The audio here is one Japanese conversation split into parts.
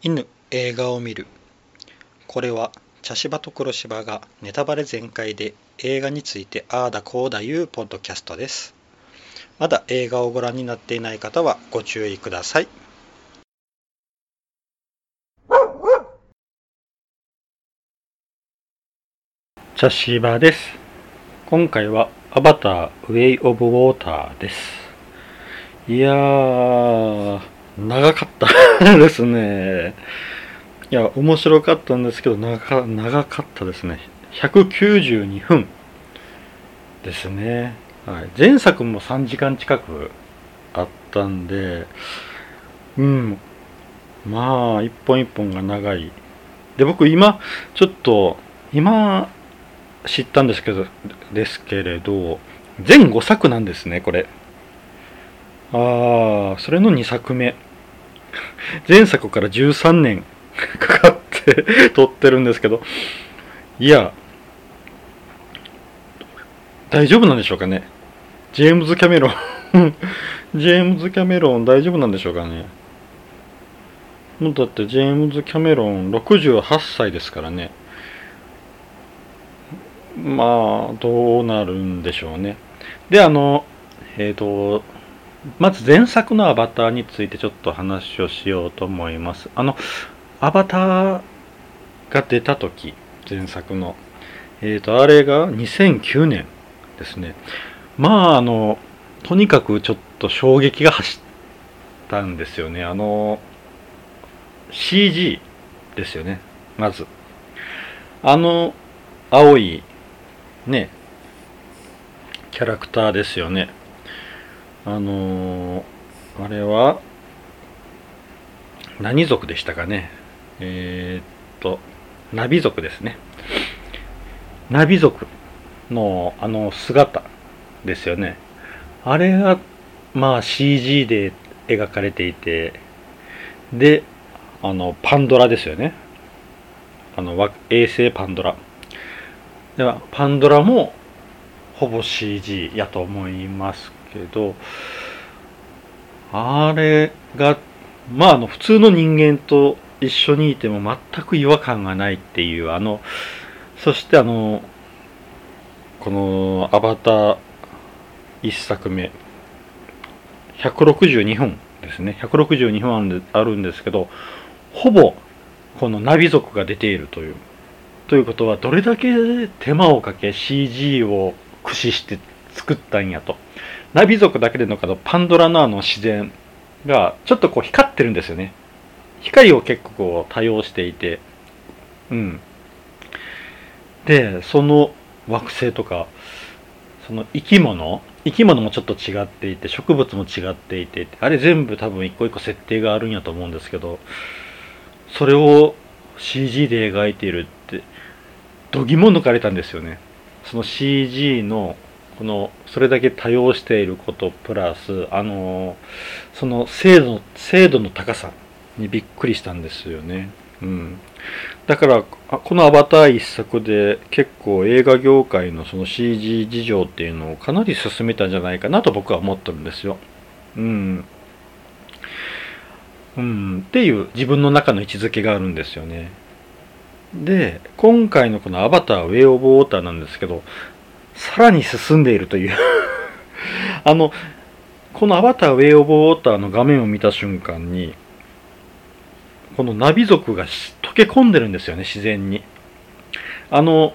犬映画を見る。これは茶芝と黒芝がネタバレ全開で映画についてああだこうだいうポッドキャストです。まだ映画をご覧になっていない方はご注意ください。茶芝です。今回はアバターウェイオブウォーターです。いやー。長かった。ですね。いや面白かったんですけど長長かったですね。192分ですね、はい、前作も3時間近くあったんでうん。まあ一本一本が長い。で僕今ちょっと今知ったんですけどですけれど全5作なんですねこれ。ああそれの2作目。前作から13年 かかって 撮ってるんですけどいや大丈夫なんでしょうかね？ジェームズ・キャメロン。ジェームズ・キャメロン大丈夫なんでしょうかね？もうだってジェームズ・キャメロン68歳ですからね。まあどうなるんでしょうね。であのえっ、ー、とまず前作のアバターについてちょっと話をしようと思います。あの、アバターが出た時、前作の。えっ、ー、と、あれが2009年ですね。まあ、あの、とにかくちょっと衝撃が走ったんですよね。あの、CG ですよね。まず。あの、青い、ね、キャラクターですよね。あのー、あれは何族でしたかね。えー、っとナビ族ですね。ナビ族のあの姿ですよね。あれがまあ CG で描かれていてであのパンドラですよね。あの衛星パンドラ。ではパンドラもほぼ CG やと思いますけどあれがまああの普通の人間と一緒にいても全く違和感がないっていうあのそしてあのこの「アバター」1作目162本ですね。162本あるんですけどほぼこのナビ族が出ているというということはどれだけ手間をかけ CG を駆使して作ったんやと。ナビ族だけでのかのパンドラのあの自然がちょっとこう光ってるんですよね。光を結構こう多用していて。うん。でその惑星とかその生き物生き物もちょっと違っていて植物も違っていてあれ全部多分一個一個設定があるんやと思うんですけどそれを CG で描いているって度肝抜かれたんですよね。その CG のこのそれだけ多用していることプラスあのその精度精度の高さにびっくりしたんですよね。うん、だからこの「アバター」一作で結構映画業界のその CG 事情っていうのをかなり進めたんじゃないかなと僕は思ってるんですよ。うん。うん、っていう自分の中の位置づけがあるんですよね。で今回のこの「アバター・ウェイ・オブ・ウォーター」なんですけどさらに進んでいるという あの、このアバターウェイオブウォーターの画面を見た瞬間に、このナビ族が溶け込んでるんですよね、自然に。あの、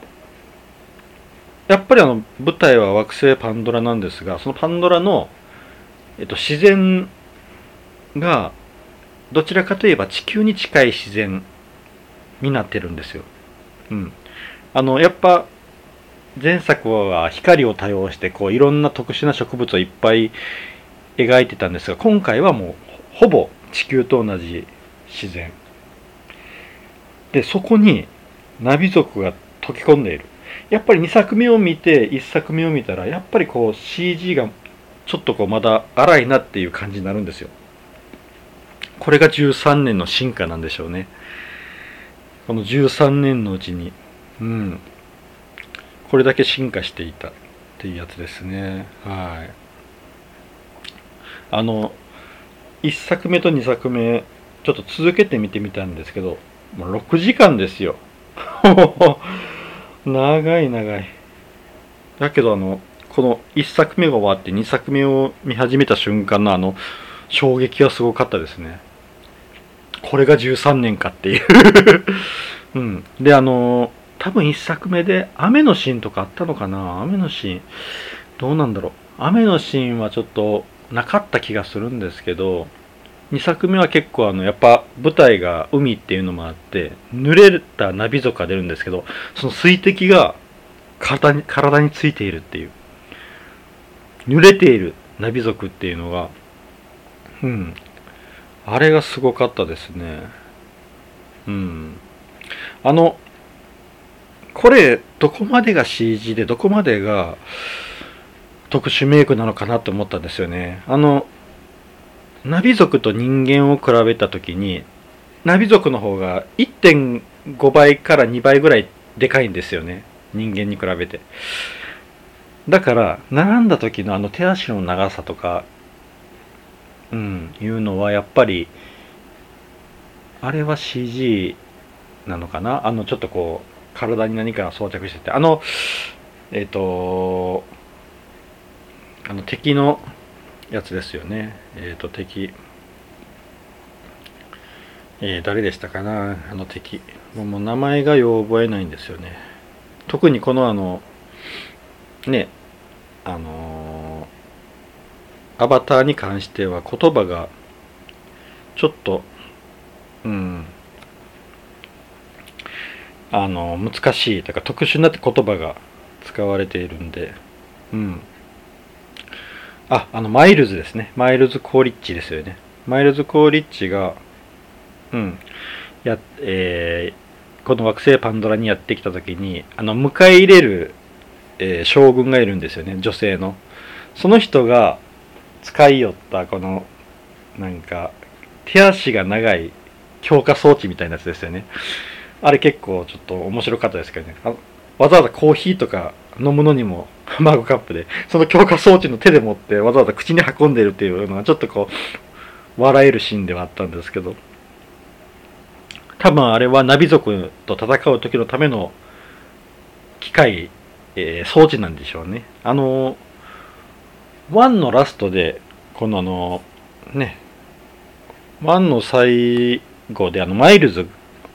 やっぱりあの、舞台は惑星パンドラなんですが、そのパンドラの、えっと、自然が、どちらかといえば地球に近い自然になってるんですよ。うん。あの、やっぱ、前作は光を多用してこういろんな特殊な植物をいっぱい描いてたんですが今回はもうほぼ地球と同じ自然。でそこにナビ族が溶け込んでいる。やっぱり2作目を見て1作目を見たらやっぱりこう CG がちょっとこうまだ荒いなっていう感じになるんですよ。これが13年の進化なんでしょうね。この13年のうちに。うん。これだけ進化していたっていうやつですね。はい。あの1作目と2作目ちょっと続けて見てみたんですけどもう6時間ですよ。長い長い。だけどあのこの1作目が終わって2作目を見始めた瞬間のあの衝撃はすごかったですね。これが13年かっていう。うん。であの多分1作目で雨のシーンとかあったのかな？雨のシーン。どうなんだろう？雨のシーンはちょっとなかった気がするんですけど2作目は結構あのやっぱ舞台が海っていうのもあって濡れたナビ族が出るんですけどその水滴が体に体についているっていう。濡れているナビ族っていうのがうん。あれがすごかったですね。うん。あのこれどこまでが CG でどこまでが特殊メイクなのかなと思ったんですよね。あのナビ族と人間を比べた時にナビ族の方が1.5倍から2倍ぐらいでかいんですよね。人間に比べて。だから並んだ時のあの手足の長さとかうんいうのはやっぱりあれは CG なのかな。あのちょっとこう体に何か装着しててあのえっ、ー、とあの敵のやつですよね。えっ、ー、と、敵。えー、誰でしたかな？あの敵。もう名前がよう覚えないんですよね。特にこのあの、ね、あの、アバターに関しては言葉がちょっと、うん、あの、難しいというか特殊な言葉が使われているんで、うん。あ、あの、マイルズですね。マイルズ・コーリッチですよね。マイルズ・コーリッチが、うん、や、えー、この惑星パンドラにやってきた時に、あの、迎え入れる、えー、将軍がいるんですよね、女性の。その人が使いよったこの、なんか、手足が長い強化装置みたいなやつですよね。あれ結構ちょっと面白かったですけどね。わざわざコーヒーとか飲むのにも マグカップで、その強化装置の手で持ってわざわざ口に運んでるっていうのがちょっとこう、笑えるシーンではあったんですけど、多分あれはナビ族と戦う時のための機械、えー、装置なんでしょうね。あの、1のラストで、このあの、ね、1の最後であの、マイルズ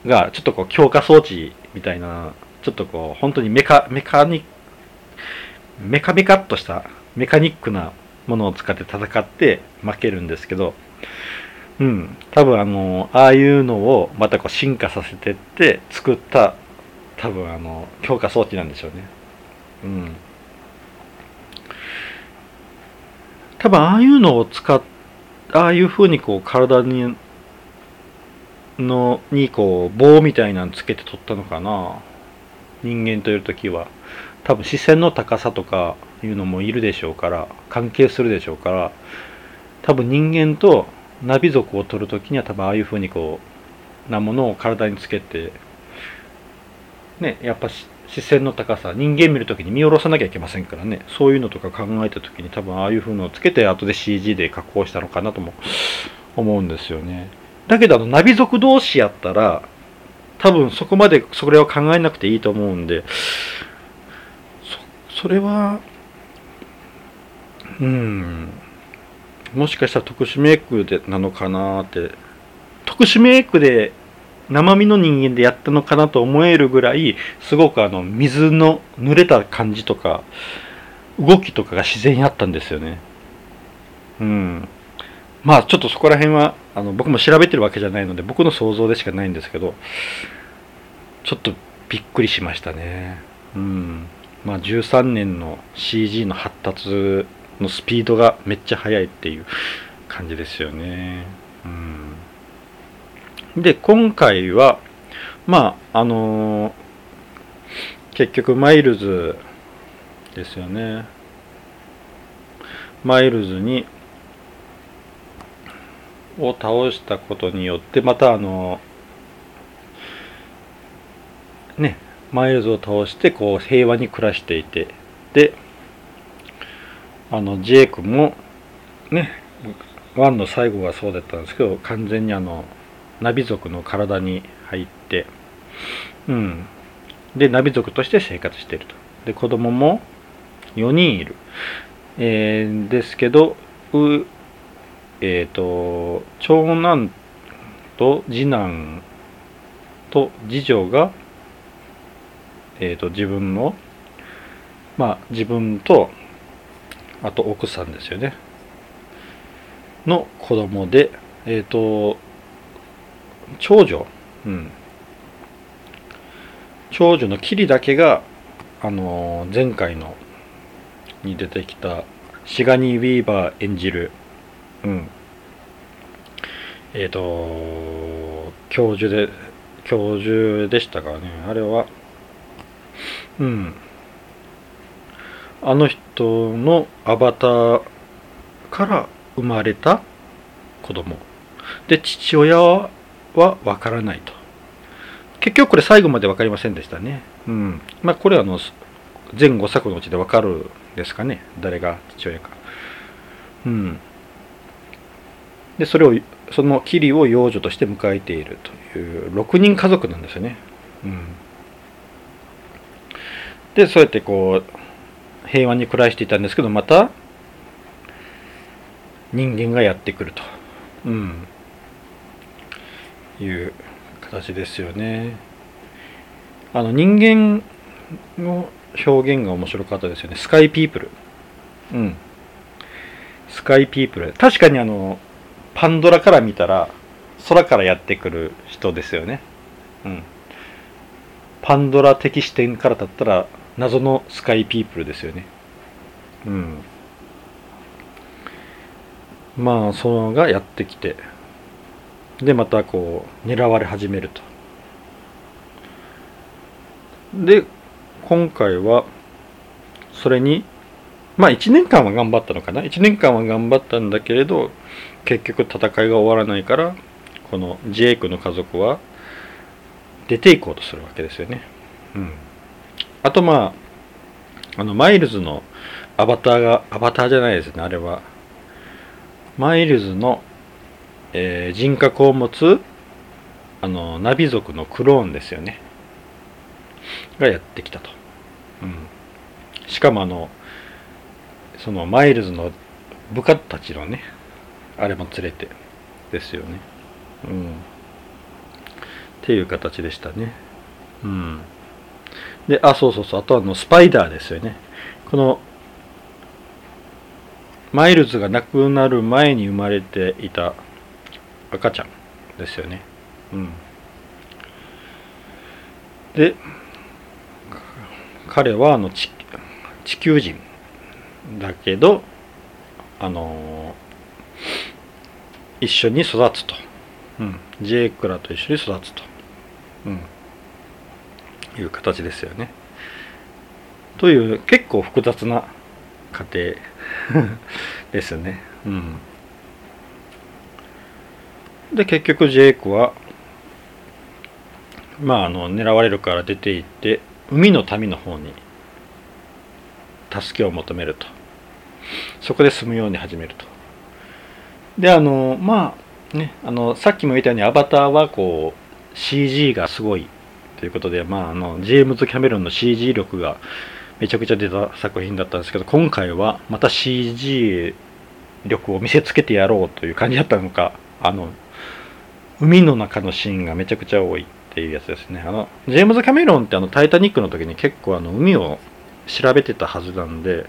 がちょっとこう強化装置みたいな、ちょっとこう、本当にメカ、メカニメカメカっとしたメカニックなものを使って戦って負けるんですけど、うん、多分あの、ああいうのをまたこう進化させてって作った多分あの、強化装置なんでしょうね。うん。多分ああいうのを使っ、ああいう風にこう体に、の、にこう棒みたいなのつけて取ったのかな。人間といるときは。多分視線の高さとかいうのもいるでしょうから関係するでしょうから多分人間とナビ族を取る時には多分ああいうふうにこうなものを体につけてねやっぱ視線の高さ人間見る時に見下ろさなきゃいけませんからねそういうのとか考えた時に多分ああいうふうのをつけて後で CG で加工したのかなとも思うんですよねだけどあのナビ族同士やったら多分そこまでそれを考えなくていいと思うんでそれはうんもしかしたら特殊メイクでなのかなって特殊メイクで生身の人間でやったのかなと思えるぐらいすごくあの水の濡れた感じとか動きとかが自然にあったんですよね。うん。まあちょっとそこら辺はあの僕も調べてるわけじゃないので僕の想像でしかないんですけどちょっとびっくりしましたねうんまあ、13年の CG の発達のスピードがめっちゃ速いっていう感じですよね。うん、で今回はまああのー、結局マイルズですよね。マイルズにを倒したことによってまたあのねマイルズを倒してこう平和に暮らしていてであのジェイクもねワンの最後がそうだったんですけど完全にあのナビ族の体に入ってうん。でナビ族として生活していると。で子供も4人いる、えー、ですけどうえっ、ー、と長男と次男と次女が、えーと、自分のまあ自分とあと奥さんですよね。の子供でえっ、ー、と長女。うん。長女のキリだけがあの前回のに出てきたシガニー・ウィーバー演じるうん。えっ、ー、と教授で教授でしたからね。あれはうん。あの人のアバターから生まれた子供。で父親はわからないと。結局これ最後まで分かりませんでしたね。うん。まあこれはあの前後作のうちで分かるですかね。誰が父親か。うん。でそれをそのキリを養女として迎えているという6人家族なんですよね。うん、でそうやってこう平和に暮らしていたんですけどまた人間がやってくると、うん、いう形ですよね。あの人間の表現が面白かったですよね。スカイピープル。うん。スカイピープル。確かにあの、パンドラから見たら空からやってくる人ですよね。うん。パンドラ的視点からだったら謎のスカイピープルですよね。うん。まあ、そのがやってきて、で、またこう、狙われ始めると。で、今回は、それに、まあ1年間は頑張ったのかな。1年間は頑張ったんだけれど、結局戦いが終わらないからこのジェイクの家族は出ていこうとするわけですよね。うん、あとまああのマイルズのアバターがアバターじゃないですね。あれは。マイルズの、えー、人格を持つあのナビ族のクローンですよね。がやってきたと、うん、しかもあのそのマイルズの部下たちのねあれも連れてですよね。うん。っていう形でしたね。うん。であそうそうそう。あとはのスパイダーですよね。このマイルズが亡くなる前に生まれていた赤ちゃんですよね。うん。で彼はあの地球人。だけどあの一緒に育つと、うん、ジェイクらと一緒に育つと、うん、いう形ですよね。という結構複雑な家庭 ですね。うん、で結局ジェイクはまああの狙われるから出て行って海の民の方に助けを求めるとそこで住むように始めると。であのまあねあのさっきも言ったようにアバターはこう CG がすごいということでまああのジェームズ・キャメロンの CG 力がめちゃくちゃ出た作品だったんですけど今回はまた CG 力を見せつけてやろうという感じだったのかあの海の中のシーンがめちゃくちゃ多いっていうやつですね。あのジェームズ・キャメロンってあのタイタニックの時に結構あの海を調べてたはずなんで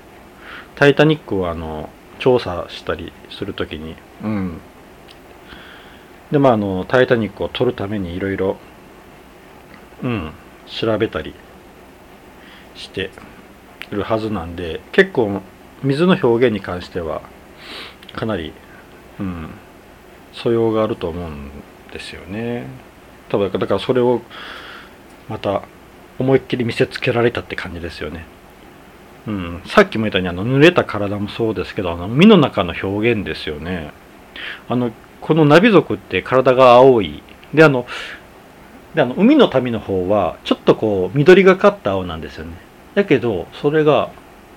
タイタニックはあの調査したりするときに、うん。で、まあ、あの、タイタニックを撮るためにいろいろ、うん、調べたりしてるはずなんで、結構、水の表現に関しては、かなり、うん、素養があると思うんですよね。多分、だからそれを、また、思いっきり見せつけられたって感じですよね。うん、さっきも言ったようにあの濡れた体もそうですけどあの海の中の表現ですよね。あのこのナビ族って体が青い。であのであの海の民の方はちょっとこう緑がかった青なんですよね。だけどそれが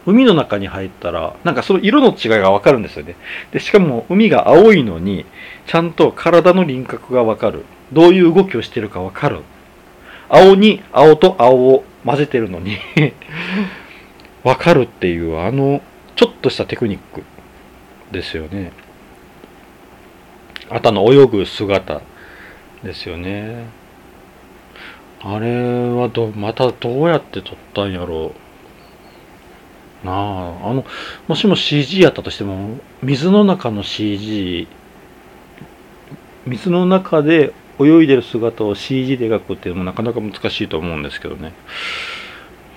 海の中に入ったらなんかその色の違いがわかるんですよね。でしかも海が青いのにちゃんと体の輪郭がわかる。どういう動きをしてるかわかる。青に青と青を混ぜてるのに わかるっていうあのちょっとしたテクニックですよね。あとの泳ぐ姿ですよね。あれはどまたどうやって撮ったんやろうな。ああのもしも CG やったとしても水の中の CG 水の中で泳いでる姿を CG で描くっていうのもなかなか難しいと思うんですけどね。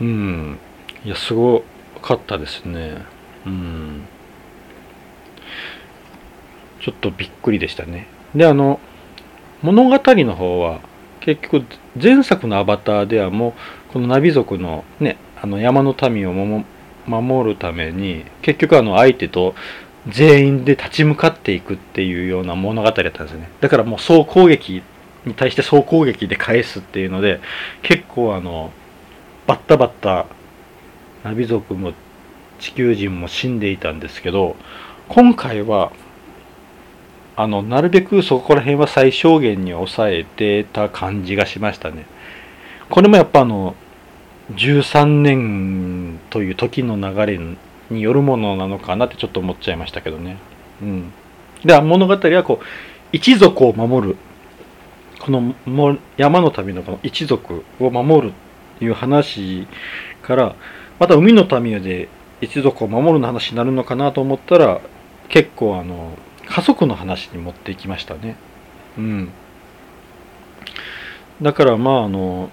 うん。いやすごかったですね。うん。ちょっとびっくりでしたね。であの物語の方は結局前作のアバターではもうこのナビ族のねあの山の民を守るために結局あの相手と全員で立ち向かっていくっていうような物語だったんですね。だからもう総攻撃に対して総攻撃で返すっていうので結構あのバッタバッタナビ族も地球人も死んでいたんですけど今回はあのなるべくそこら辺は最小限に抑えてた感じがしましたね。これもやっぱあの13年という時の流れによるものなのかなってちょっと思っちゃいましたけどね。うん。で物語はこう一族を守る。この山の旅のこの一族を守るという話からまた海の民で一族を守るの話になるのかなと思ったら結構あの家族の話に持っていきましたね。うん。だからまああの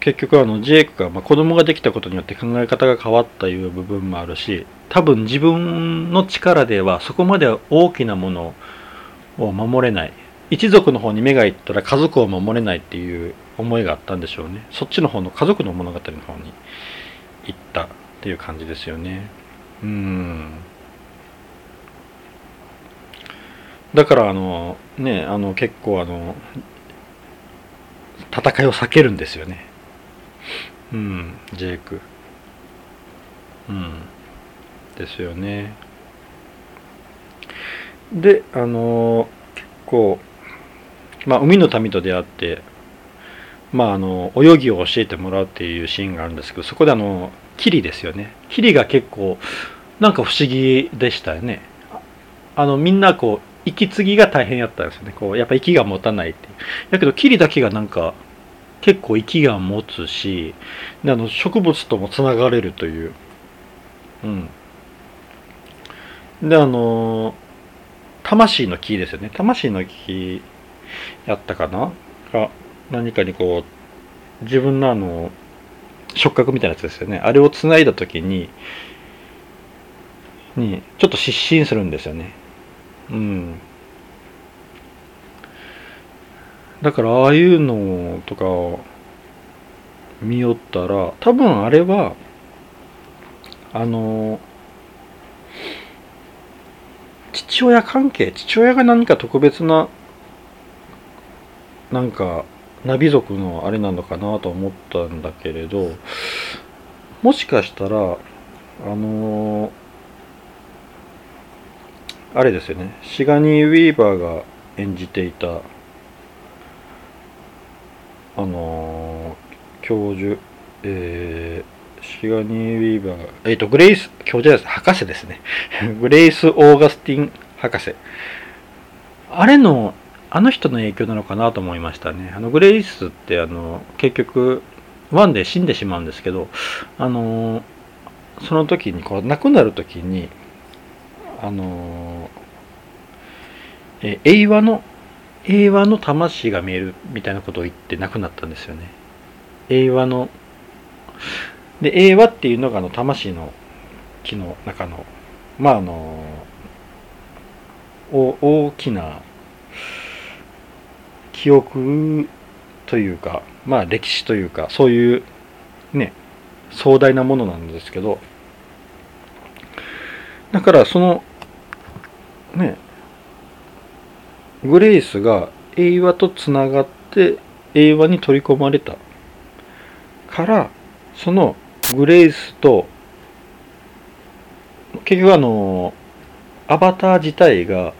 結局あのジェイクが、まあ、子供ができたことによって考え方が変わったいう部分もあるし多分自分の力ではそこまで大きなものを守れない一族の方に目がいったら家族を守れないっていう思いがあったんでしょうねそっちの方の家族の物語の方に行ったっていう感じですよね。うん。だからあのねあの結構あの戦いを避けるんですよね。うんジェイク。うんですよね。であの結構まあ海の民と出会ってまああの泳ぎを教えてもらうっていうシーンがあるんですけどそこであのキリですよね。キリが結構なんか不思議でしたよね。あのみんなこう息継ぎが大変やったんですよね。こうやっぱ息が持たないって。だけどキリだけがなんか結構息が持つしであの植物ともつながれるという。うん。であの魂の木ですよね。魂の木やったかな？が何かにこう自分のあの触覚みたいなやつですよね。あれをつないだ時ににちょっと失神するんですよね。うん。だからああいうのとかを見よったら多分あれはあの父親関係父親が何か特別ななんかナビ族のあれなのかなと思ったんだけれどもしかしたらあのあれですよね。シガニー・ウィーバーが演じていたあの教授えー、シガニー・ウィーバーえっ、ー、とグレイス教授です。博士ですね。グレイス・オーガスティン博士。あれのあの人の影響なのかなと思いましたね。あのグレイスってあの結局ワンで死んでしまうんですけどあのその時にこう亡くなる時にあのえ英和の英和の魂が見えるみたいなことを言って亡くなったんですよね。英和ので英和っていうのがあの魂の木の中のまああの大きな記憶というかまあ歴史というかそういうね壮大なものなんですけどだからそのねグレイスが英和とつながって英和に取り込まれた。からそのグレイスと結局あのアバター自体が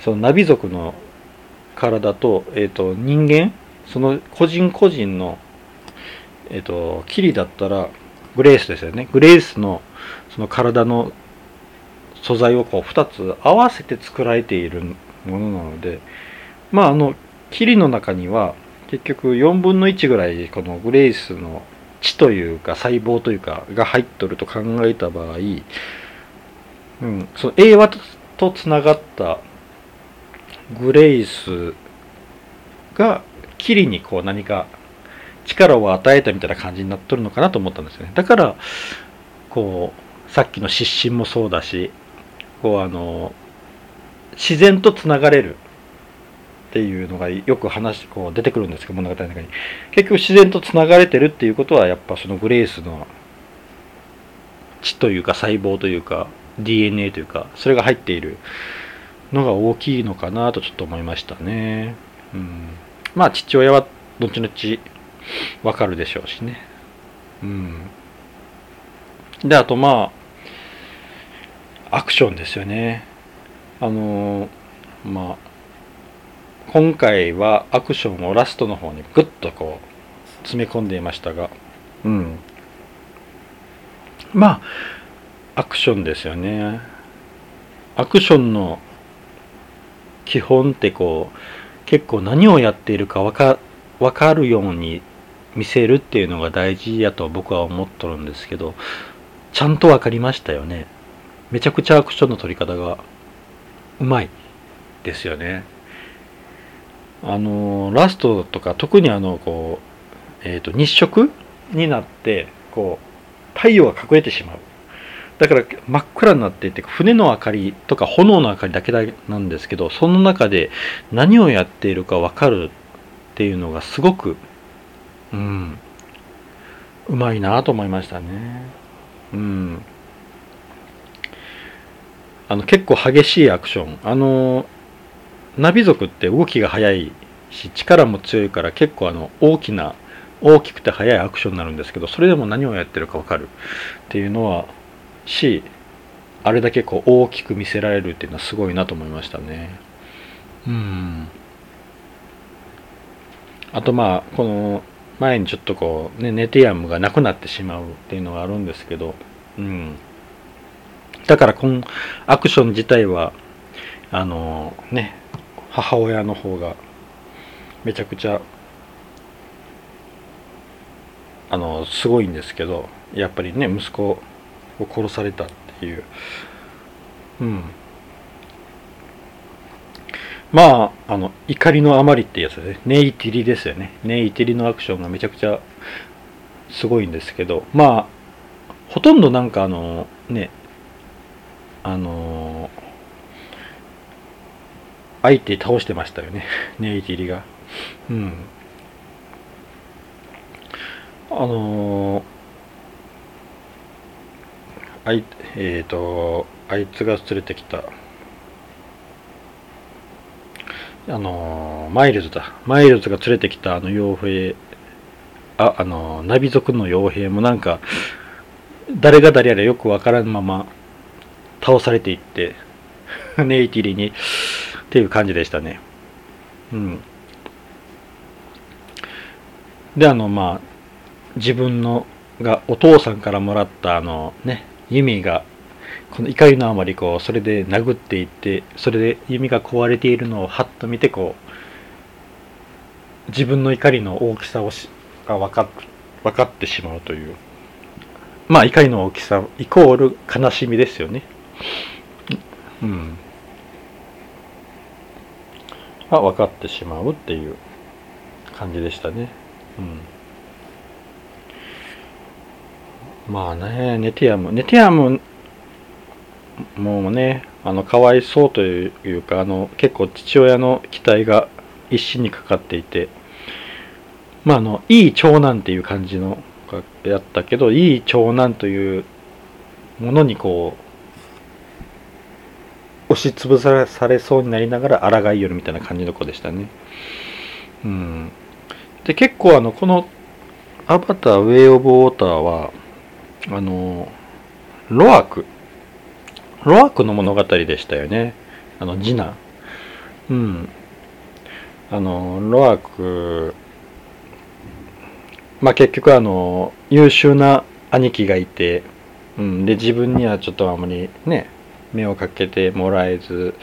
そのナビ族の体と,、えーと、人間その個人個人の、えーと、キリだったらグレースですよね。グレースのその体の素材をこう2つ合わせて作られているものなのでまああのキリの中には結局4分の1ぐらいこのグレースの血というか細胞というかが入っとると考えた場合、うん、その英和とつながったグレイスがキリにこう何か力を与えたみたいな感じになっとるのかなと思ったんですよね。だからこうさっきの失神もそうだしこうあの自然とつながれるっていうのがよく話こう出てくるんですけど物語の中に。結局自然とつながれてるっていうことはやっぱそのグレースの血というか細胞というか DNA というかそれが入っているのが大きいのかなとちょっと思いましたね。うん、まあ父親は後々わかるでしょうしね。うん。で、あとまあ、アクションですよね。あのまあ、今回はアクションをラストの方にグッとこう詰め込んでいましたが、うん。まあ、アクションですよね。アクションの基本ってこう結構何をやっているか分か分かるように見せるっていうのが大事やと僕は思っとるんですけどちゃんと分かりましたよね。めちゃくちゃアクションの取り方がうまいですよね。あのラストとか特にあのこう、えーと日食になってこう太陽が隠れてしまう。だから真っ暗になっていて船の明かりとか炎の明かりだけなんですけどその中で何をやっているか分かるっていうのがすごくうんうまいなと思いましたね。うん。あの結構激しいアクション。あのナビ族って動きが速いし力も強いから結構あの大きな大きくて速いアクションになるんですけどそれでも何をやってるか分かるっていうのはしあれだけこう大きく見せられるっていうのはすごいなと思いましたね。うん。あとまあこの前にちょっとこうねネティアムがなくなってしまうっていうのがあるんですけどうん。だからこのアクション自体はあのね母親の方がめちゃくちゃあのすごいんですけどやっぱりね息子を殺されたっていう。うん。まああの怒りのあまりってやつでネイティリですよね。ネイティリのアクションがめちゃくちゃすごいんですけど。まあほとんどなんかあのねあの相手倒してましたよね。ネイティリが。うん。あのーあいえっ、ー、とあいつが連れてきた。あのマイルズだ。マイルズが連れてきたあの傭兵。ああのナビ族の傭兵もなんか誰が誰やらよくわからんまま倒されていって ネイティリにっていう感じでしたね。うん。であのまあ自分のがお父さんからもらったあのね弓がこの怒りのあまりこうそれで殴っていってそれで弓が壊れているのをはっと見てこう自分の怒りの大きさをしが分か分かってしまうという。まあ怒りの大きさイコール悲しみですよね。うん。が分かってしまうっていう感じでしたね。うん。まあね、ネティアム、ネティアムもうね、あの、かわいそうというか、あの、結構父親の期待が一心にかかっていて、まあ、あの、いい長男っていう感じの、やったけど、いい長男というものにこう、押しつぶされそうになりながら抗いよるみたいな感じの子でしたね。うん。で、結構あの、このアバターウェイオブウォーターは、あのロアク。ロアクの物語でしたよね。あの次男うん。あのロアク。まあ結局あの優秀な兄貴がいて、うん、で自分にはちょっとあまりね目をかけてもらえず。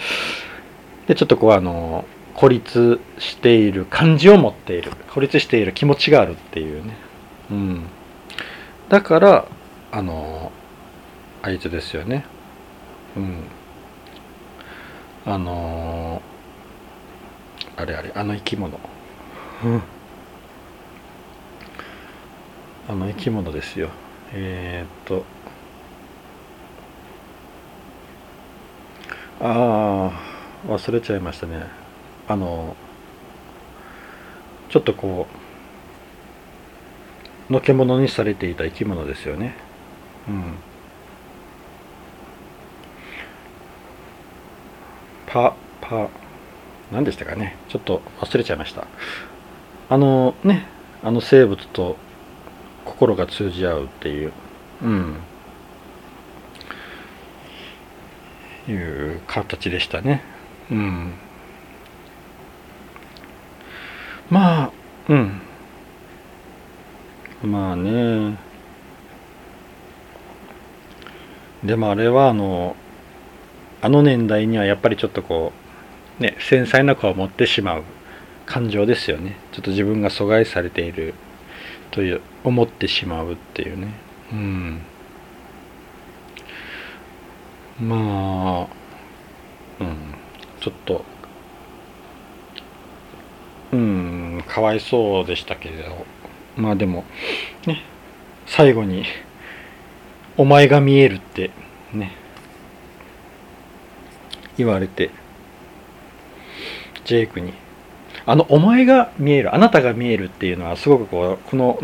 でちょっとこうあの孤立している感じを持っている。孤立している気持ちがあるっていうね、うん、だからあのあいつですよね。うん。あのあれあれあの生き物、うん、あの生き物ですよ。えー、っと。ああ忘れちゃいましたね。あのちょっとこうのけものにされていた生き物ですよねうん。パパ何でしたかね。ちょっと忘れちゃいました。あのねあの生物と心が通じ合うっていう。うん。いう形でしたね。うん。まあうん。まあね。でもあれはあのあの年代にはやっぱりちょっとこうね繊細な子を持ってしまう感情ですよね。ちょっと自分が阻害されているという思ってしまうっていうね。うん。まあうん。ちょっとうんかわいそうでしたけれど。まあでもね最後に「お前が見える」って。ね。言われて。ジェイクに。あの「お前が見える」「あなたが見える」っていうのはすごくこうこの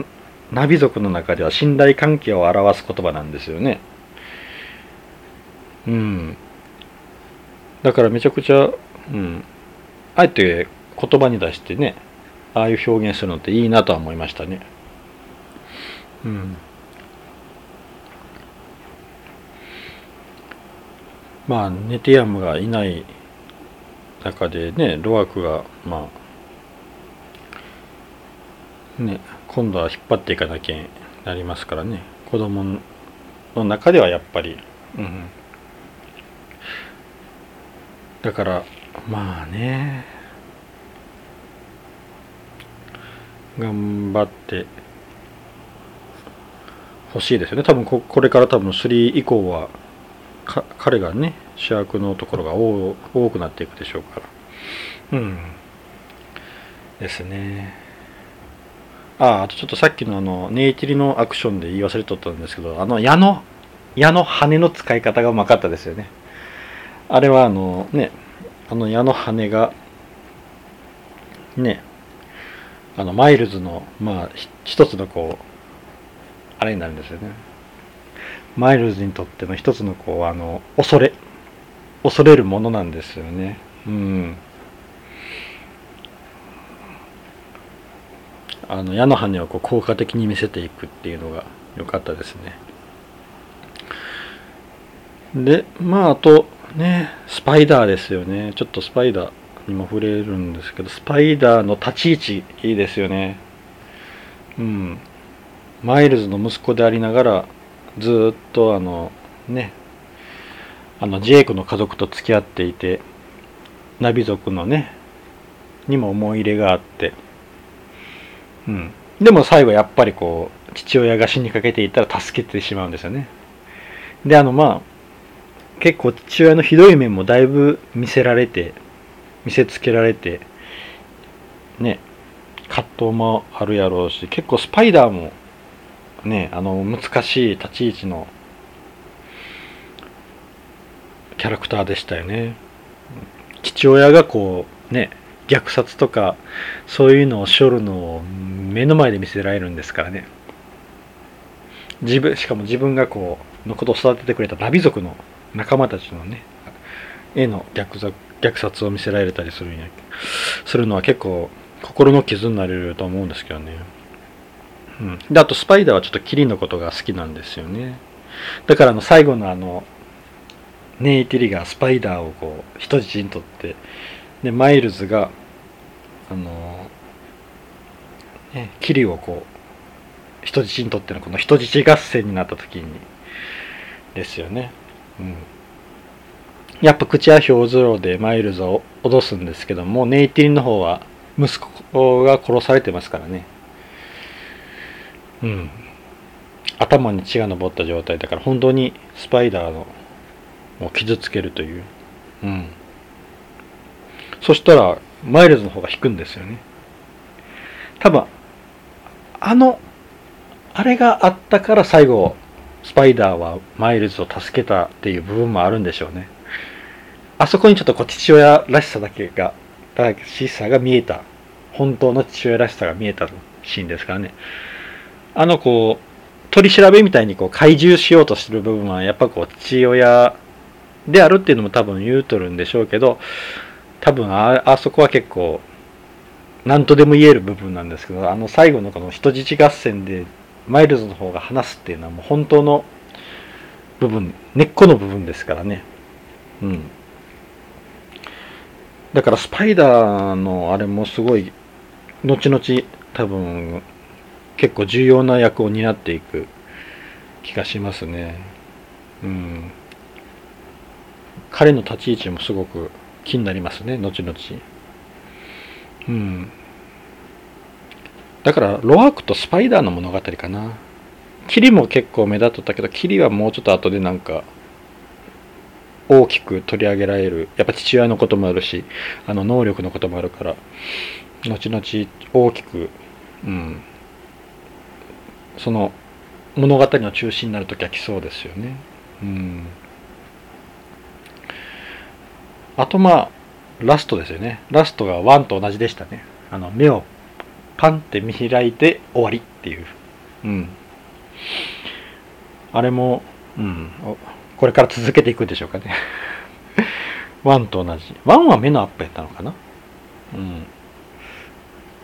ナビ族の中では信頼関係を表す言葉なんですよね。うん。だからめちゃくちゃうん。あえて言葉に出してねああいう表現するのっていいなとは思いましたね。うんまあネティアムがいない中でねロアクがまあね今度は引っ張っていかなきゃなりますからね。子供の中ではやっぱり。うんだからまあね。頑張ってほしいですよね。多分ここれから多分3以降は彼がね主役のところが多多くなっていくでしょうから。うん。ですね。ああとちょっとさっきのあのネイティリのアクションで言い忘れとったんですけどあの矢の矢の羽の使い方がうまかったですよね。あれはあのねあの矢の羽がねあのマイルズのまあ一つのこうあれになるんですよね。マイルズにとっての一つのこうあの恐れ恐れるものなんですよね。うん。あの矢の羽をこう効果的に見せていくっていうのが良かったですね。でまああとねスパイダーですよね。ちょっとスパイダーにも触れるんですけどスパイダーの立ち位置いいですよね。うん。マイルズの息子でありながらずっとあのねあのジェイクの家族と付き合っていてナビ族のねにも思い入れがあってうん。でも最後やっぱりこう父親が死にかけていたら助けてしまうんですよね。であのまあ結構父親のひどい面もだいぶ見せられて見せつけられてね葛藤もあるやろうし結構スパイダーもねあの難しい立ち位置のキャラクターでしたよね。父親がこうね虐殺とかそういうのをしょるのを目の前で見せられるんですからね。自分しかも自分がこうのことを育ててくれたナビ族の仲間たちのね絵の虐虐殺を見せられたりするんやするのは結構心の傷になれると思うんですけどね。うん、であとスパイダーはちょっとキリンのことが好きなんですよね。だからあの最後のあのネイティリがスパイダーをこう人質にとってでマイルズがあのねキリをこう人質にとってのこの人質合戦になった時にですよね。うん。やっぱ口は表情でマイルズを脅すんですけどもネイティリの方は息子が殺されてますからね。うん。頭に血が上った状態だから本当にスパイダーのを傷つけるという。うん。そしたらマイルズの方が引くんですよね。多分あのあれがあったから最後スパイダーはマイルズを助けたっていう部分もあるんでしょうね。あそこにちょっとこう父親らしさだけがらしさが見えた。本当の父親らしさが見えたシーンですからねあのこう取り調べみたいにこう怪獣しようとしてる部分はやっぱこう父親であるっていうのも多分言うとるんでしょうけど多分ああそこは結構何とでも言える部分なんですけどあの最後のこの人質合戦でマイルズの方が話すっていうのはもう本当の部分根っこの部分ですからね。うん。だからスパイダーのあれもすごい後々多分結構重要な役を担っていく気がしますね。うん。彼の立ち位置もすごく気になりますね後々。うん。だからロアークとスパイダーの物語かな。キリも結構目立っとったけどキリはもうちょっと後でなんか大きく取り上げられる。やっぱ父親のこともあるしあの能力のこともあるから後々大きく、うん、その物語の中心になる時は来そうですよね。うん。あとまあラストですよね。ラストが1と同じでしたね。あの目をパンって見開いて終わりっていう。うん。あれもうん。これから続けていくんでしょうかね。1と同じ。1は目のアップやったのかな。うん。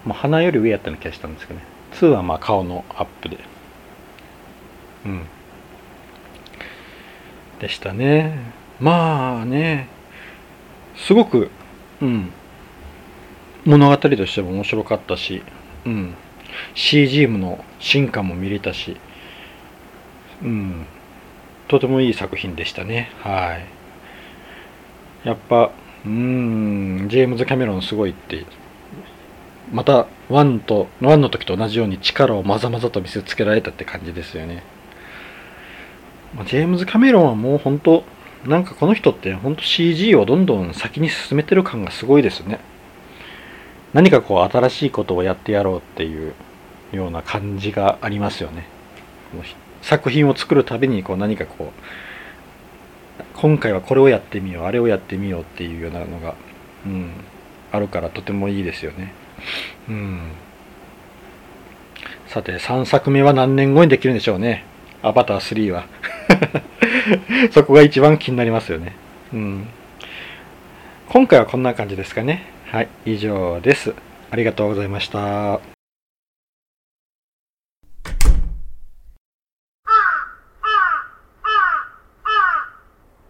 もう鼻より上やったような気がしたんですけどね。2はまあ顔のアップで。うん。でしたね。まあねすごく、うん、物語としても面白かったし、うん、CG の進化も見れたし、うん、とてもいい作品でしたね。はい。やっぱ、うん、ジェームズ・キャメロンすごいって、また、ワンと、ワンの時と同じように力をまざまざと見せつけられたって感じですよね。まジェームズ・キャメロンはもう本当、なんかこの人って本当 CG をどんどん先に進めてる感がすごいですね。何かこう新しいことをやってやろうっていうような感じがありますよね。作品を作るたびにこう何かこう今回はこれをやってみようあれをやってみようっていうようなのが、うん、あるからとてもいいですよね。うん、さて3作目は何年後にできるんでしょうね。アバター3は。そこが一番気になりますよね。うん。今回はこんな感じですかね。はい、以上です。ありがとうございました。